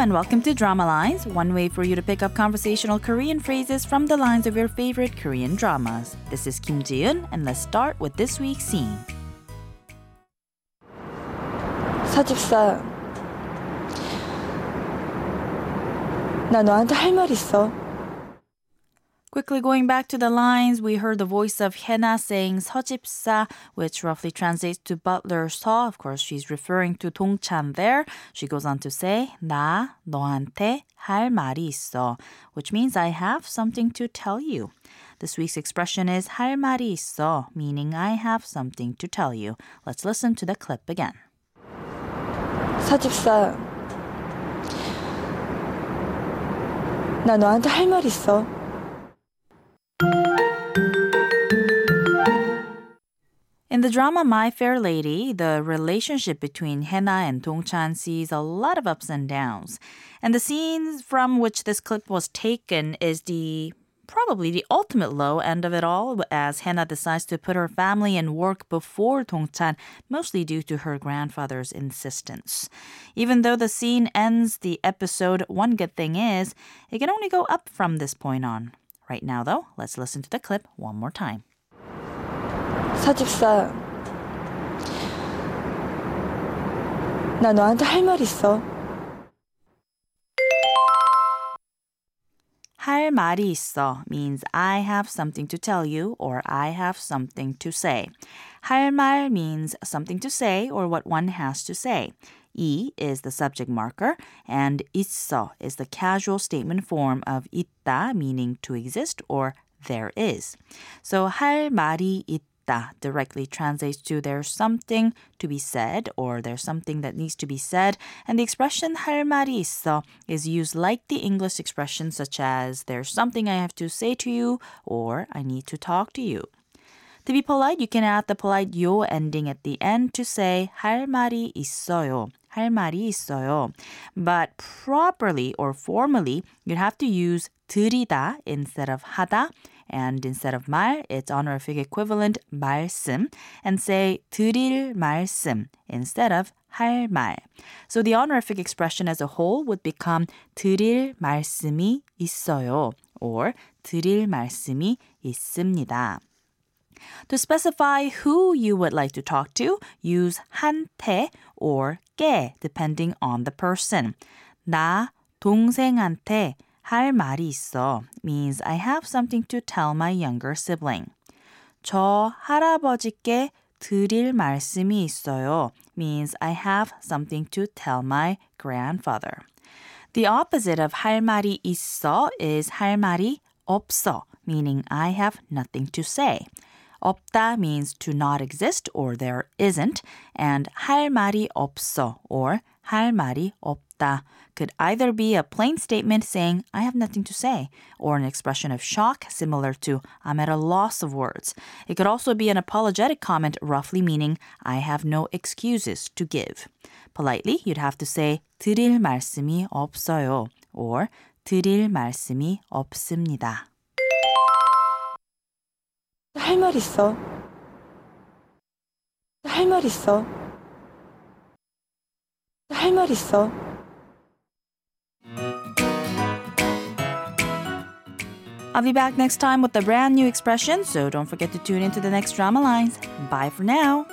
and welcome to Drama Lines, one way for you to pick up conversational Korean phrases from the lines of your favorite Korean dramas. This is Kim Ji-eun, and let's start with this week's scene. 서집사, 나 너한테 할 말 있어. Quickly going back to the lines, we heard the voice of Hena saying 서집사, which roughly translates to butler Seo. Of course, she's referring to 동찬 there. She goes on to say 나 너한테 할 말이 있어, which means I have something to tell you. This week's expression is 할 말이 있어, meaning I have something to tell you. Let's listen to the clip again. 서집사, 나 너한테 할 있어. In the drama My Fair Lady, the relationship between Hena and Dongchan sees a lot of ups and downs. And the scene from which this clip was taken is the probably the ultimate low end of it all as Hena decides to put her family and work before Dongchan, mostly due to her grandfather's insistence. Even though the scene ends the episode, one good thing is it can only go up from this point on. Right now, though, let's listen to the clip one more time. 서집사 나 너한테 할 말 있어. 할 말이 있어 means I have something to tell you or I have something to say. 할 말 means something to say or what one has to say. 이 is the subject marker and 있어 is the casual statement form of 있다 meaning to exist or there is. So 할 말이 있다 directly translates to there's something to be said or there's something that needs to be said. And the expression 할 말이 있어 is used like the English expression such as there's something I have to say to you or I need to talk to you. To be polite, you can add the polite 요 ending at the end to say 할 말이 있어요. 할 말이 있어요. But properly or formally, you'd have to use 드리다 instead of 하다 and instead of 말, its honorific equivalent 말씀, and say 드릴 말씀 instead of 할 말. So the honorific expression as a whole would become 드릴 말씀이 있어요 or 드릴 말씀이 있습니다. To specify who you would like to talk to, use 한테 or 께 depending on the person. 나 동생한테 할 말이 있어 means I have something to tell my younger sibling. 저 할아버지께 드릴 말씀이 있어요 means I have something to tell my grandfather. The opposite of 할 말이 있어 is 할 말이 없어, meaning I have nothing to say. 없다 means to not exist or there isn't, and 할 말이 없어 or 할 말이 없다 could either be a plain statement saying I have nothing to say or an expression of shock similar to I'm at a loss of words. It could also be an apologetic comment roughly meaning I have no excuses to give. Politely, you'd have to say 드릴 말씀이 없어요 or 드릴 말씀이 없습니다. 할 말 있어. 할 말 있어. 할 말 있어. I'll be back next time with a brand new expression, so don't forget to tune into the next drama lines. Bye for now.